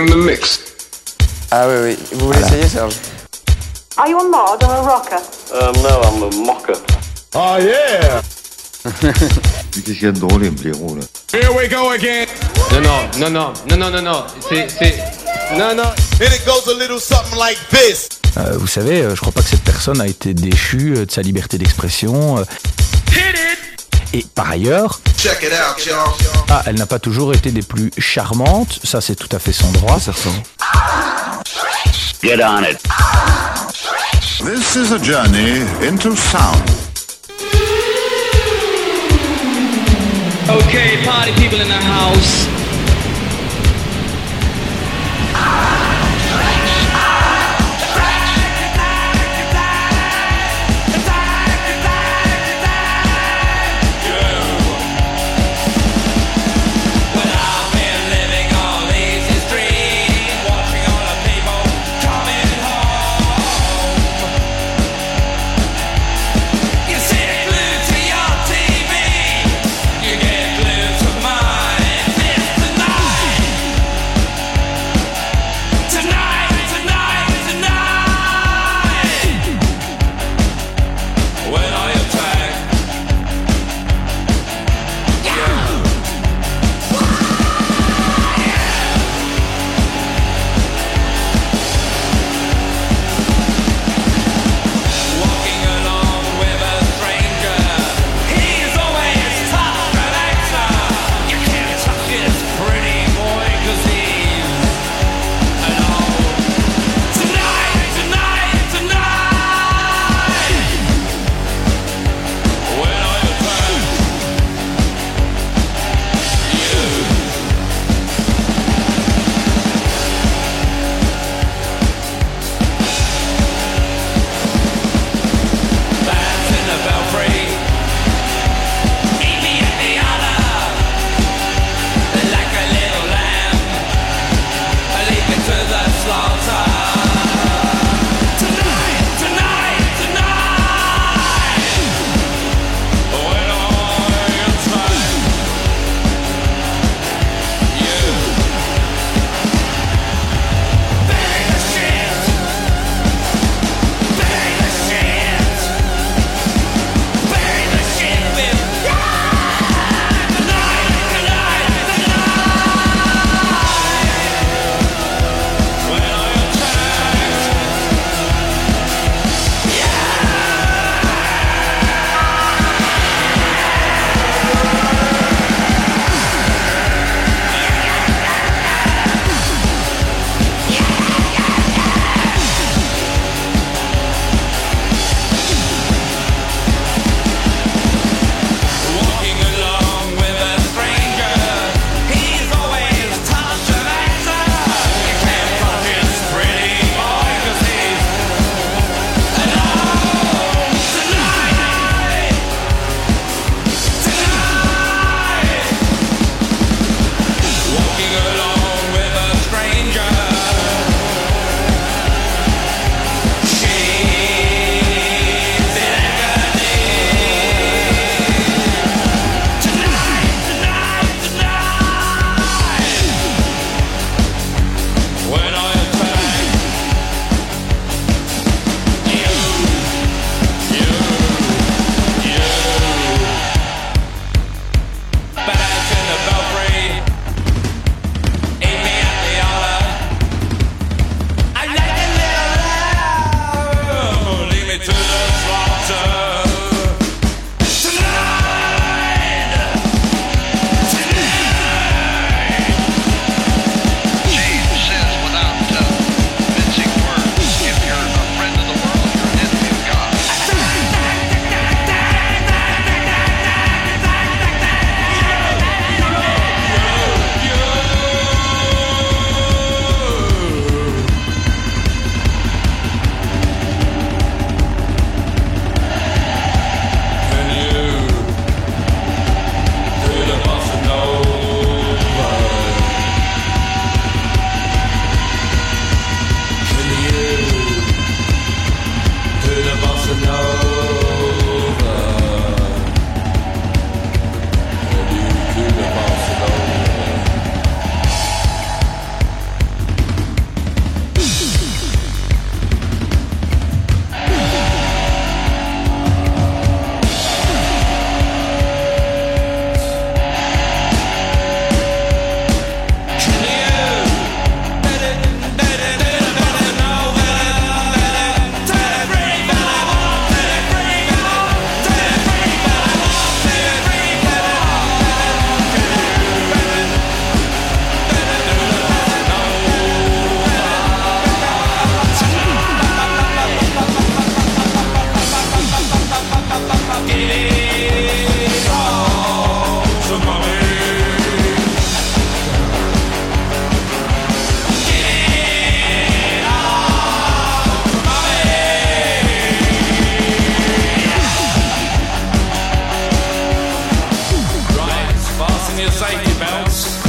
in the mix. Ah oui, oui. Vous voulez essayer, Serge Are you a mod or a rocker? Um, no, I'm a mocker. Oh yeah! Qu'est-ce qu'il y a de drôle, me plaît, là Here we go again. Non, non, non, non, non, non, non, non. C'est, c'est. Non, non. And it goes a little something like this. Euh, vous savez, euh, je crois pas que cette personne a été déchue euh, de sa liberté d'expression. euh. Et par ailleurs, Check it out, y'all. ah, elle n'a pas toujours été des plus charmantes, ça c'est tout à fait son droit. Certain. Get on it. This is a journey into sound. Okay, party people in the house.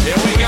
Here we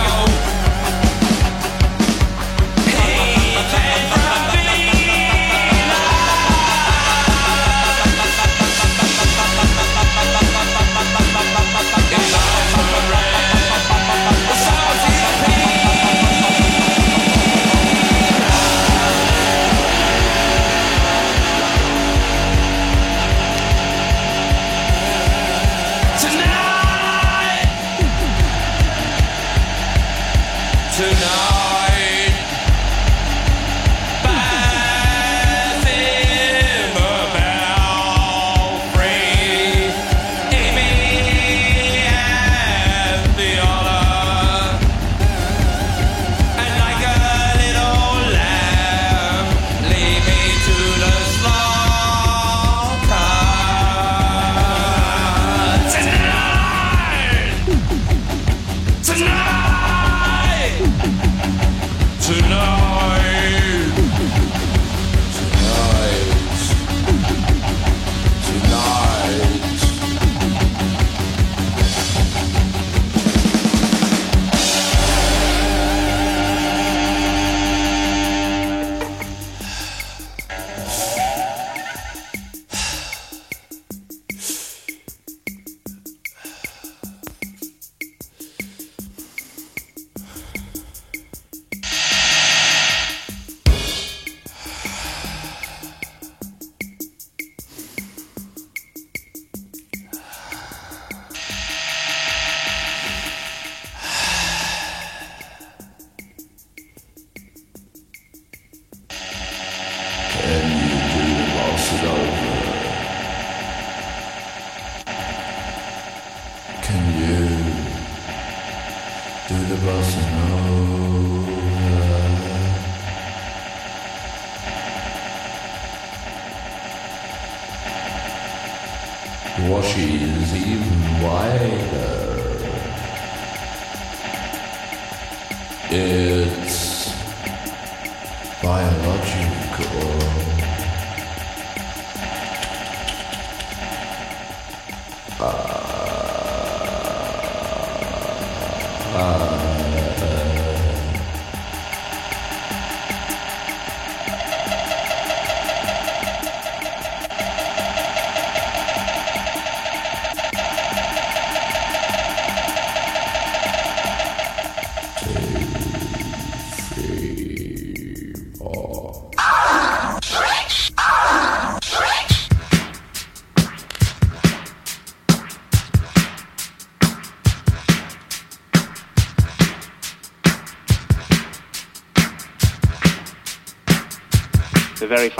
is even wider.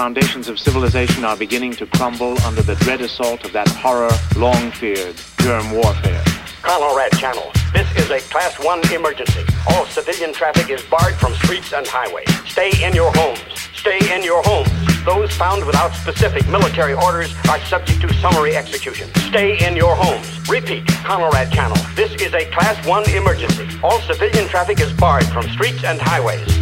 Foundations of civilization are beginning to crumble under the dread assault of that horror long feared germ warfare. Conelrad Channel. This is a Class 1 emergency. All civilian traffic is barred from streets and highways. Stay in your homes. Stay in your homes. Those found without specific military orders are subject to summary execution. Stay in your homes. Repeat, Conelrad Channel. This is a Class 1 emergency. All civilian traffic is barred from streets and highways.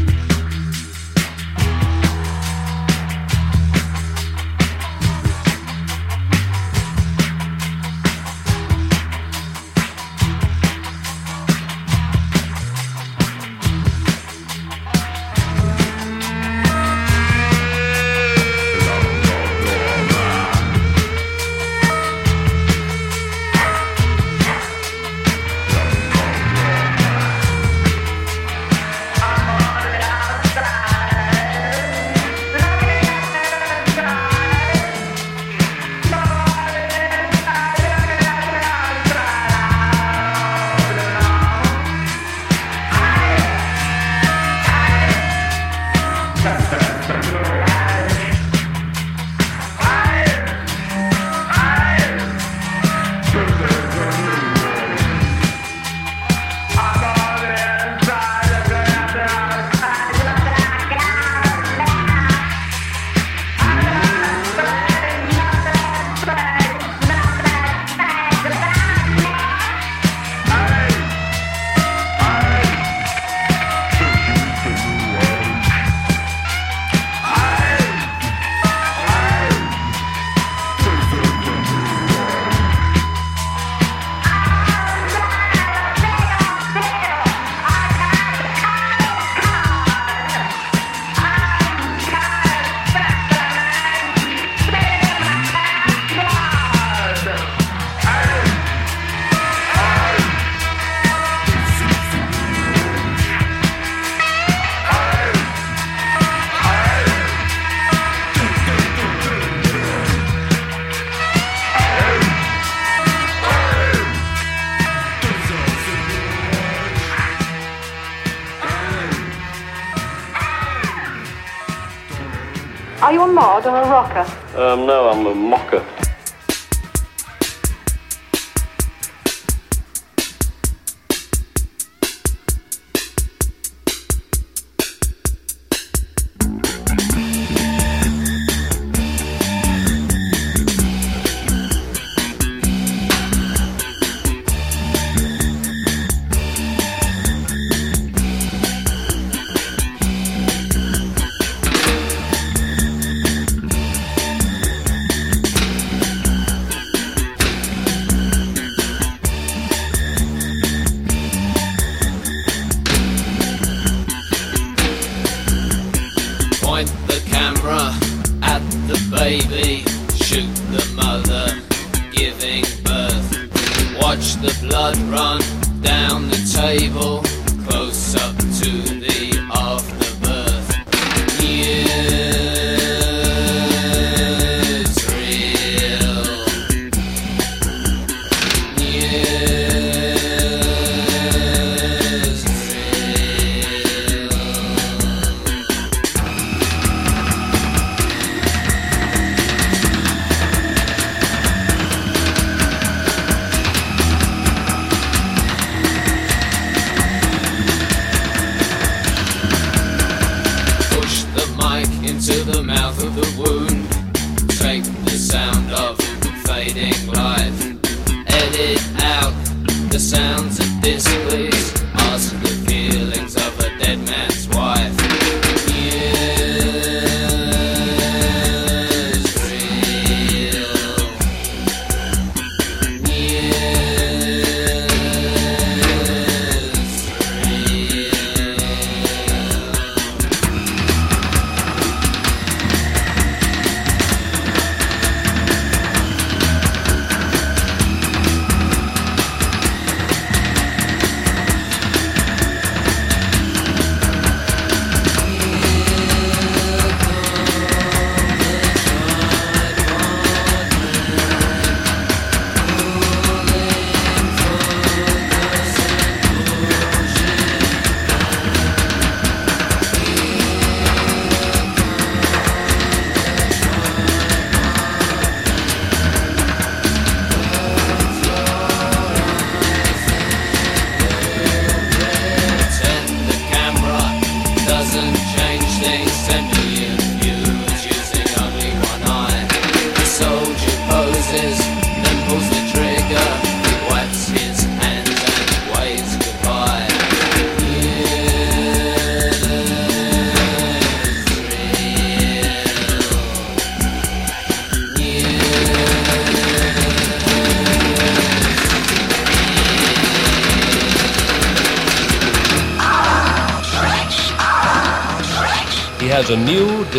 Rocker? Um, no, I'm a mocker.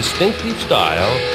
Distinctive style.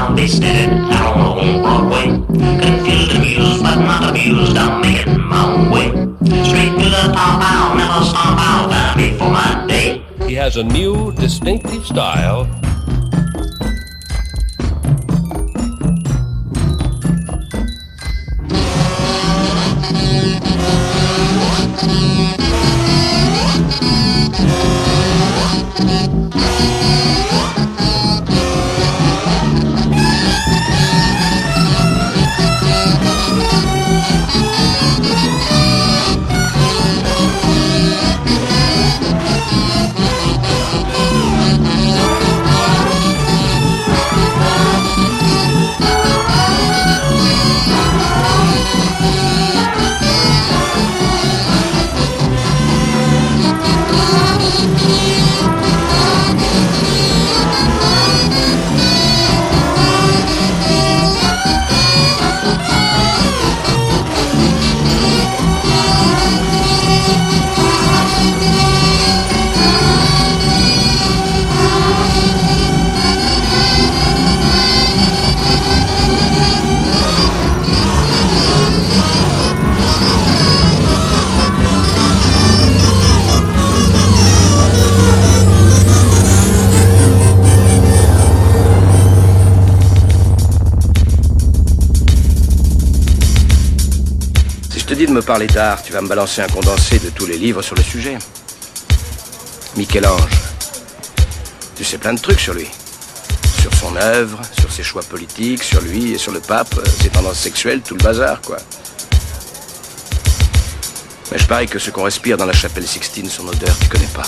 I'll be standing out on Broadway, confused, amused, but not abused, I'm making my own way. Straight to the top, I'll never stop, I'll die before my day. He has a new, distinctive style. Parler d'art, tu vas me balancer un condensé de tous les livres sur le sujet. Michel-Ange. Tu sais plein de trucs sur lui. Sur son œuvre, sur ses choix politiques, sur lui et sur le pape, euh, ses tendances sexuelles, tout le bazar, quoi. Mais je parie que ce qu'on respire dans la chapelle Sixtine, son odeur, tu connais pas.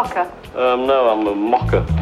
rocker? Um, no, I'm a mocker.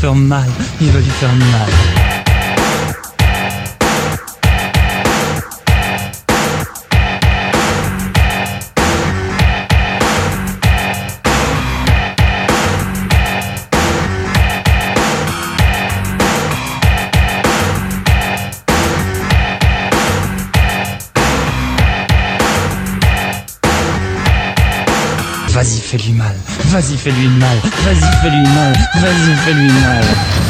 faire mal. Ils veulent lui faire mal. Vas-y, fais-lui mal. Vas-y, fais-lui mal. Vas-y, fais-lui mal.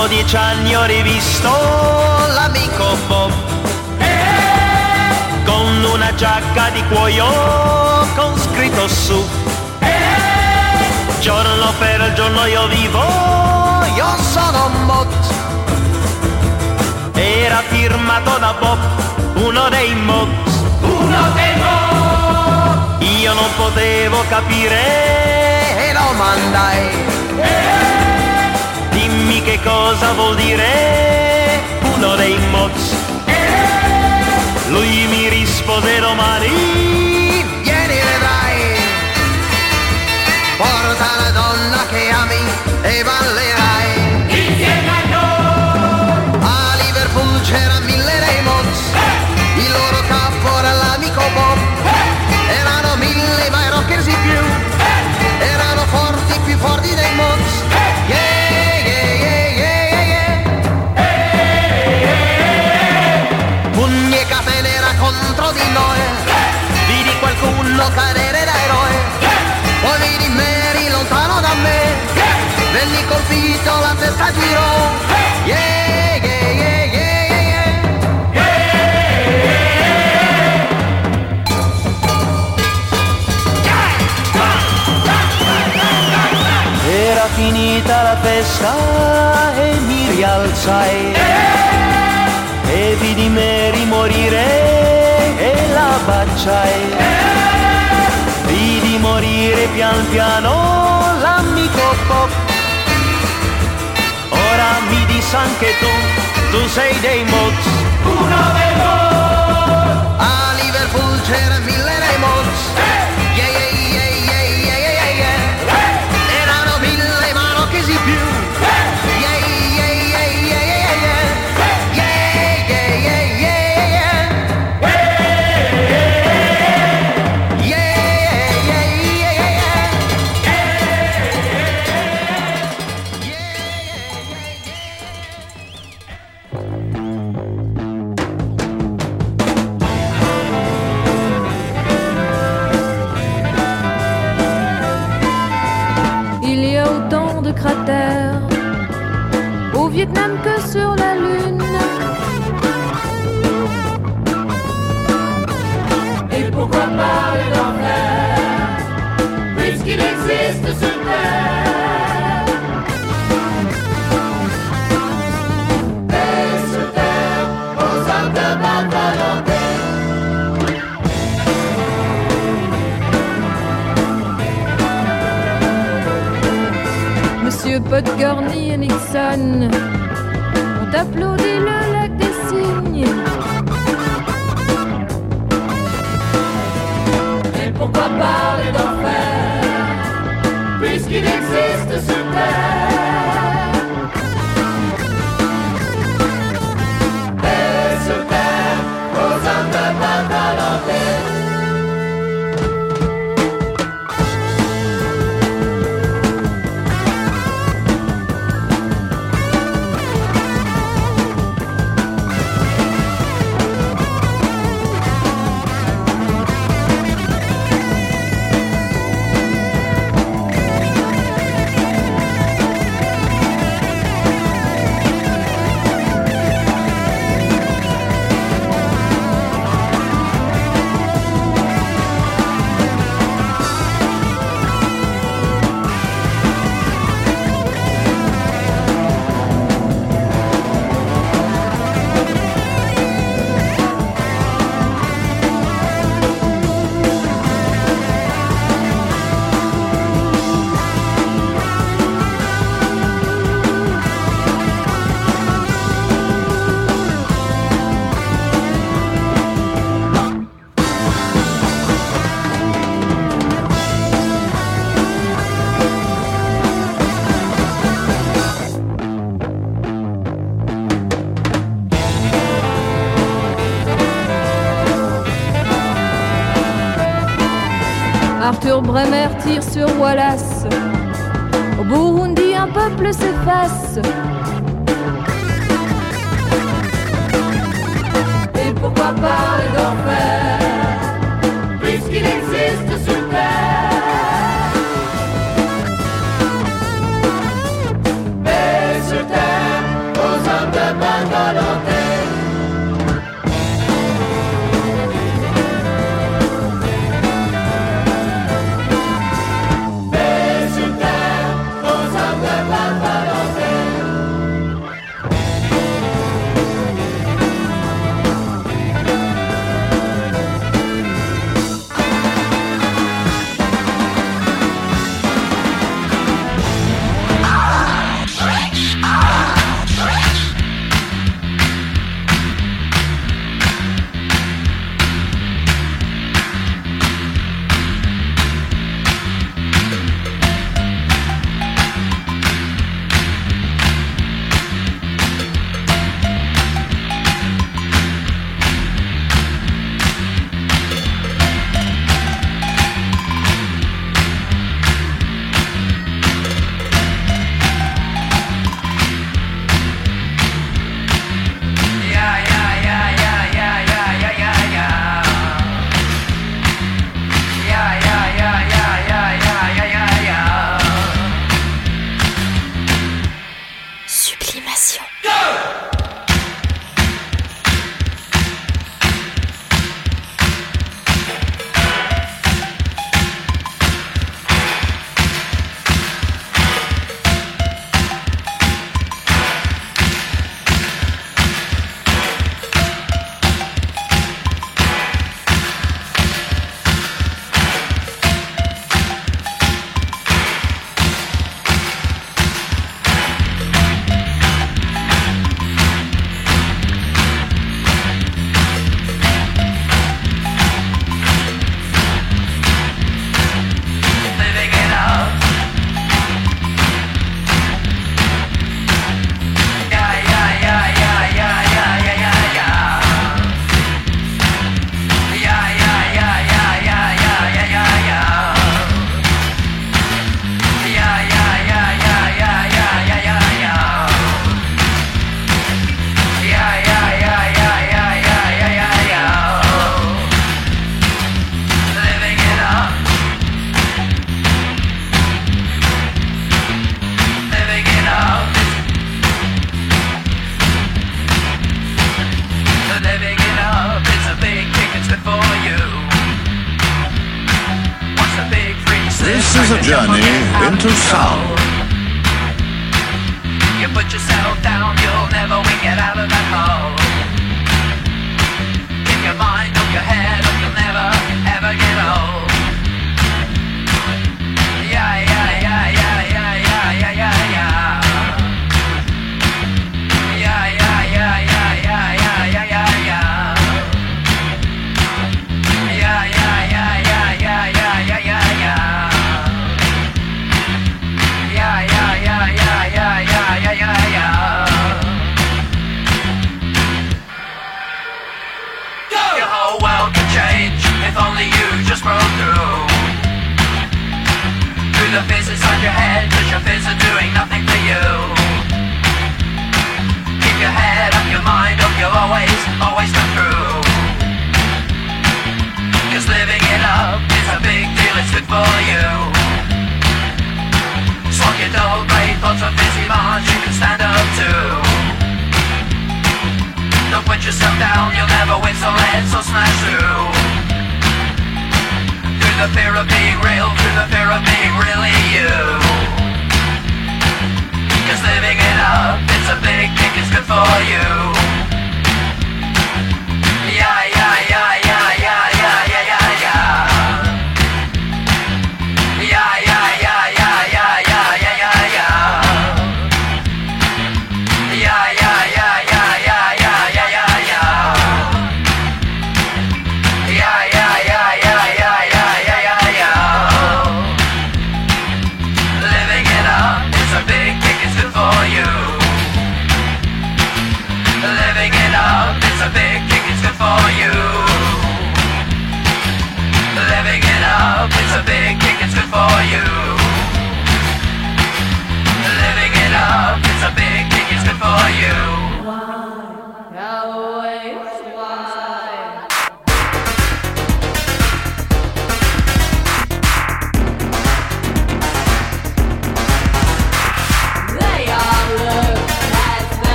Dopo dieci anni ho rivisto l'amico Bob. Con una giacca di cuoio con scritto su. Giorno per giorno io vivo, io sono Mott. Era firmato da Bob, uno dei Mods Uno dei Mods Io non potevo capire e lo mandai Che cosa vuol dire uno dei mods. Lui mi rispose domani, vieni vedrai. Porta la donna che ami e ballerai. Insieme a noi. A Liverpool c'era mille dei mods. Il loro capo era l'amico Bob. Erano mille ma i rockers di più. Erano forti, più forti dei mods. prendi colpito la testa a giro. Yeah, yeah, yeah, yeah. Era finita la festa e mi rialzai e vidi Mary morire e la baciai. Vidi morire pian piano sanketon, toen zei de mots. tir sur Wallace. Au Burundi, un peuple s'efface. Et pourquoi pas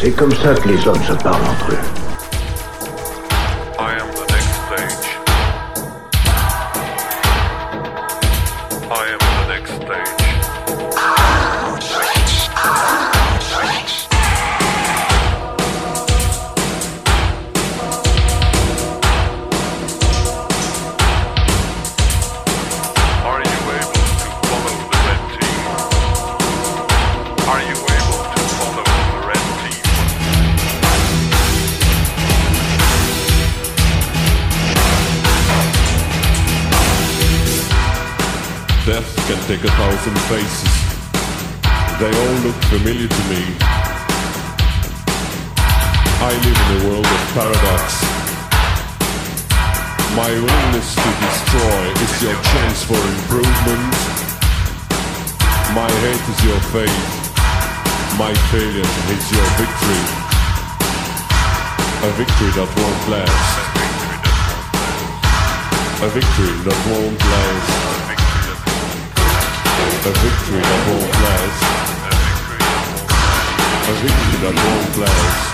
c'est comme ça que les hommes se parlent entre eux. Death can take a thousand faces. They all look familiar to me. I live in a world of paradox. My willingness to destroy is your chance for improvement. My hate is your faith. My failure is your victory. A victory that won't last. A victory that won't last. A victory that won't last. A victory that won't last.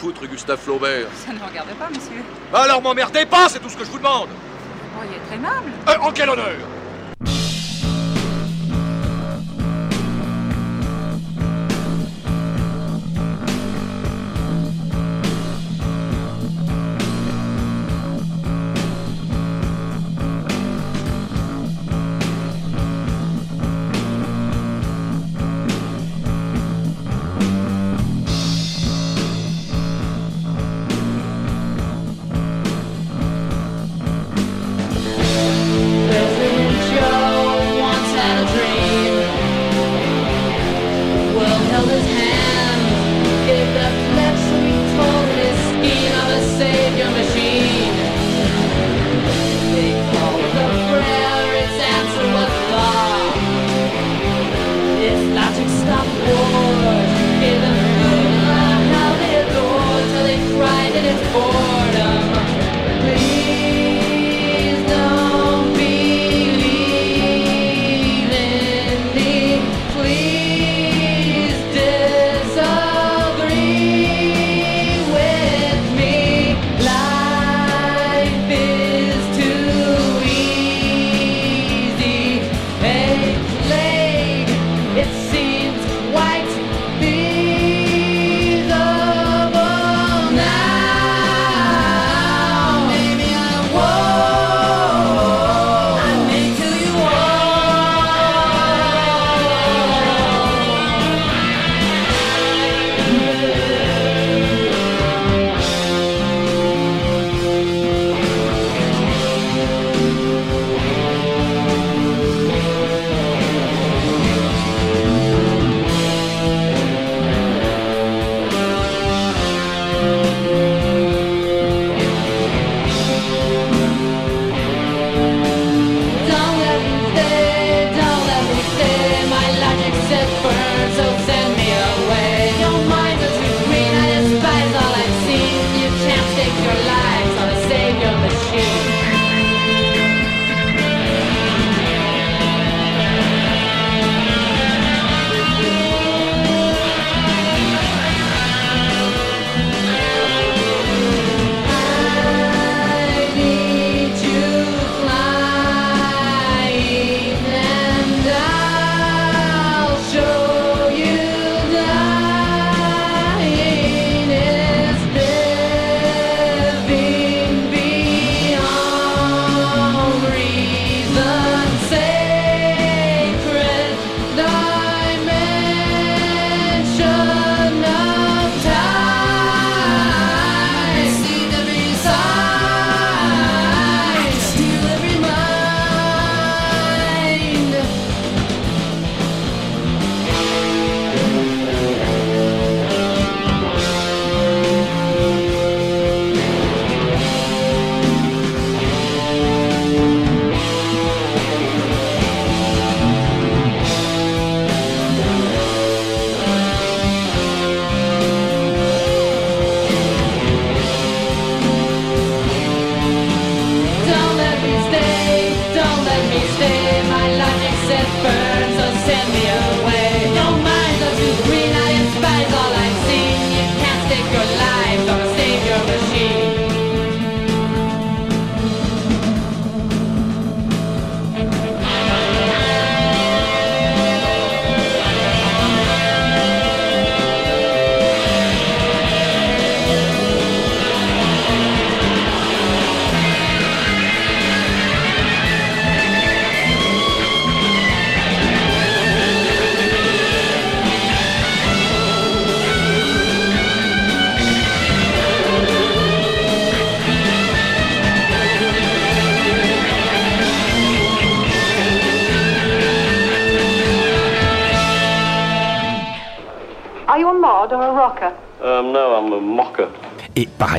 foutre, Gustave Flaubert Ça ne me regarde pas, monsieur. Bah alors m'emmerdez pas, c'est tout ce que je vous demande Vous pourriez être aimable. Euh, en quel honneur? War. Hear them moonlight, how they adore till they cry that it's war.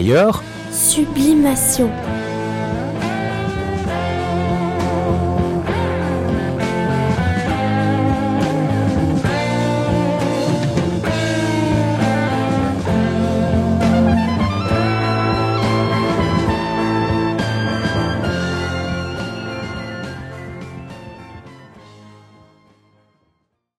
ailleurs Sublimation.